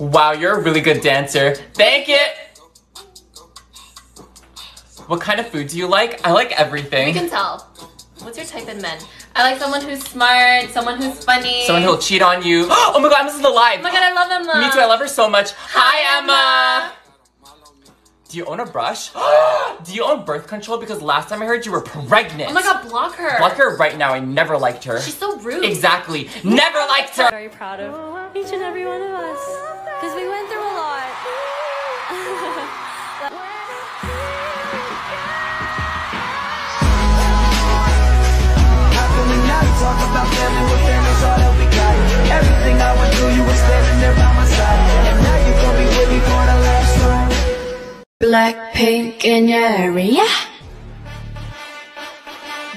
Wow, you're a really good dancer. Thank it! What kind of food do you like? I like everything. We can tell. What's your type in men? I like someone who's smart, someone who's funny. Someone who'll cheat on you. Oh my god, Emma's alive! Oh my god, I love Emma. Me too, I love her so much. Hi, Emma! Do you own a brush? do you own birth control? Because last time I heard you were pregnant. Oh my god, block her. Block her right now. I never liked her. She's so rude. Exactly. Never liked her. very proud of each and every one of us because we went through a lot. How can we not talk about family when family's all that we got? Everything I went through, you were standing there by my side. And now you gon' be with me for the last ride. Blackpink in your area.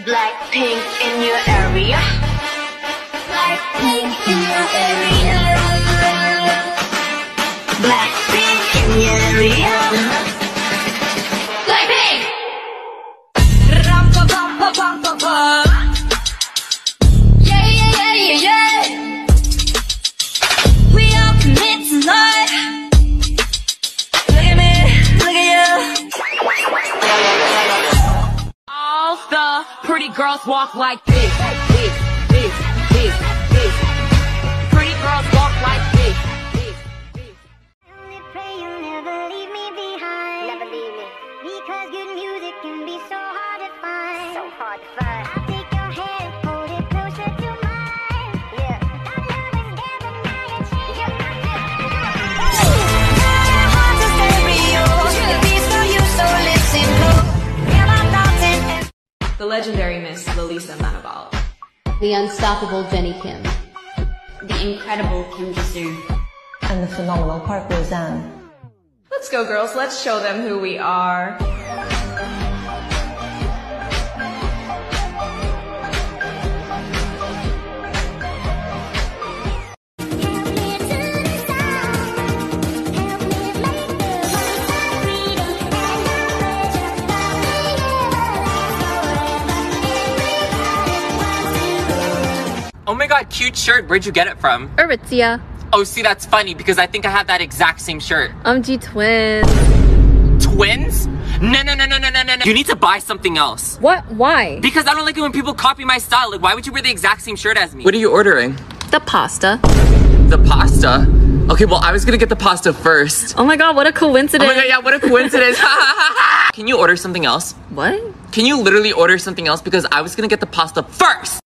Blackpink in your area. Blackpink in your area. Blackpink in your. Blackpink. Yeah, yeah, yeah, yeah, yeah. We. Look at me, look at you. All the pretty girls walk like this, The legendary Miss Lalisa Manobal. The unstoppable Jennie Kim. The incredible Kim Jisoo. and the phenomenal Park Roseanne. Let's go, girls. Let's show them who we are. Oh my god, cute shirt. Where'd you get it from? Aritzia. Oh, see, that's funny because I think I have that exact same shirt. UMG twins. Twins? No, no, no, no, no, no, no, no. You need to buy something else. What? Why? Because I don't like it when people copy my style. Like, why would you wear the exact same shirt as me? What are you ordering? The pasta. The pasta? Okay, well, I was gonna get the pasta first. Oh my god, what a coincidence. Oh my god, yeah, what a coincidence. Can you order something else? What? Can you literally order something else? Because I was gonna get the pasta first.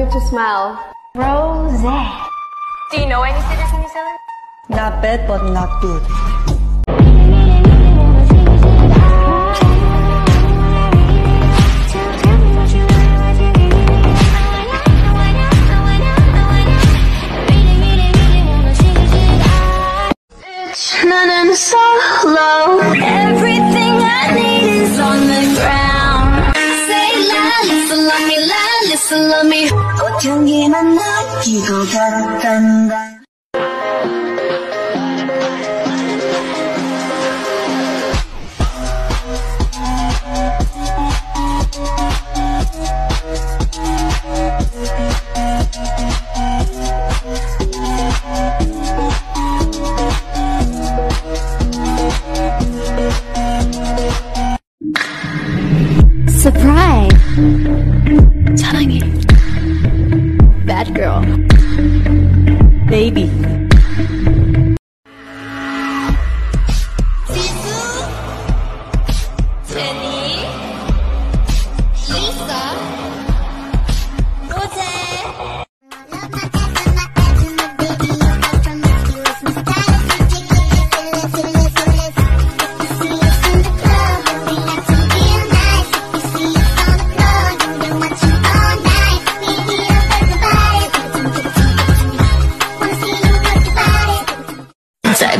To smile. Rosé. Do you know any cities in New Zealand? Not bad, but not good. 나 느끼고 걸었단다. Surprise! 사랑해. Bad girl. Baby.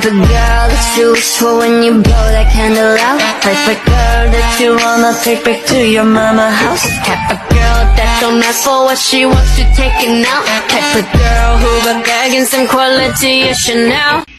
What you wish for when you blow that candle out. Type of girl that you wanna take back to your mama house. Type of girl that don't ask for what she wants to take it now. Type of girl who got gagging some quality of Chanel.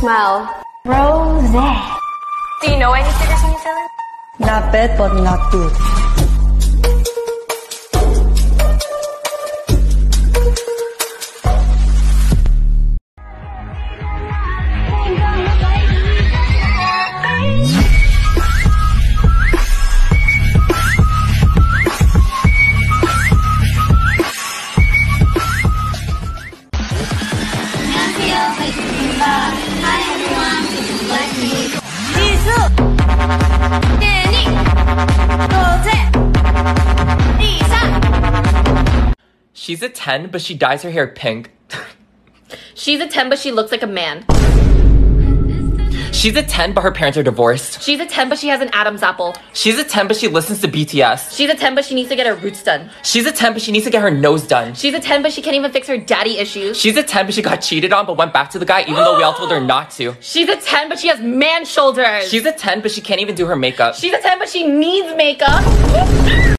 Told you to smile. Rosé. Do you know any figures in New Zealand? Not bad, but not good. She's a 10, but she dyes her hair pink. She's a 10, but she looks like a man. She's a 10, but her parents are divorced. She's a 10, but she has an Adam's apple. She's a 10, but she listens to BTS. She's a 10, but she needs to get her roots done. She's a 10, but she needs to get her nose done. She's a 10, but she can't even fix her daddy issues. She's a 10, but she got cheated on, but went back to the guy even though we all told her not to. She's a 10, but she has man shoulders. She's a 10, but she can't even do her makeup. She's a 10, but she needs makeup.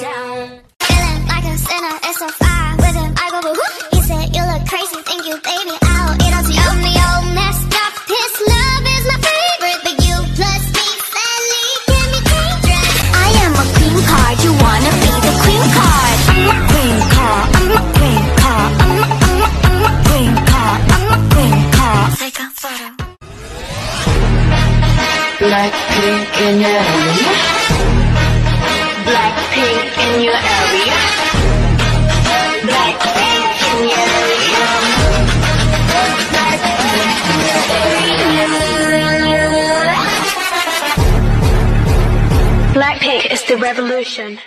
Down. Feeling like a sinner, it's so far with him. I go, Area. Blackpink is the revolution.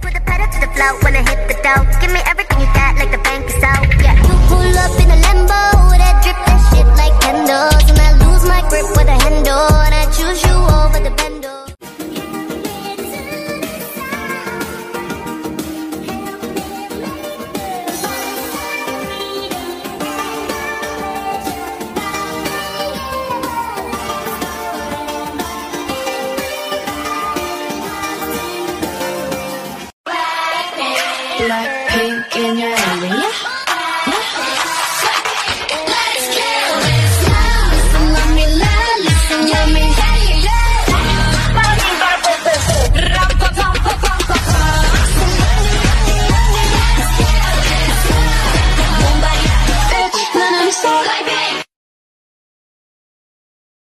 Put the pedal to the when I hit the dough. Give me everything you got, like the bank is out. Yeah, you pull up in a Lambo that drip that shit like candles, and I lose my grip with a handle, and I choose you over the.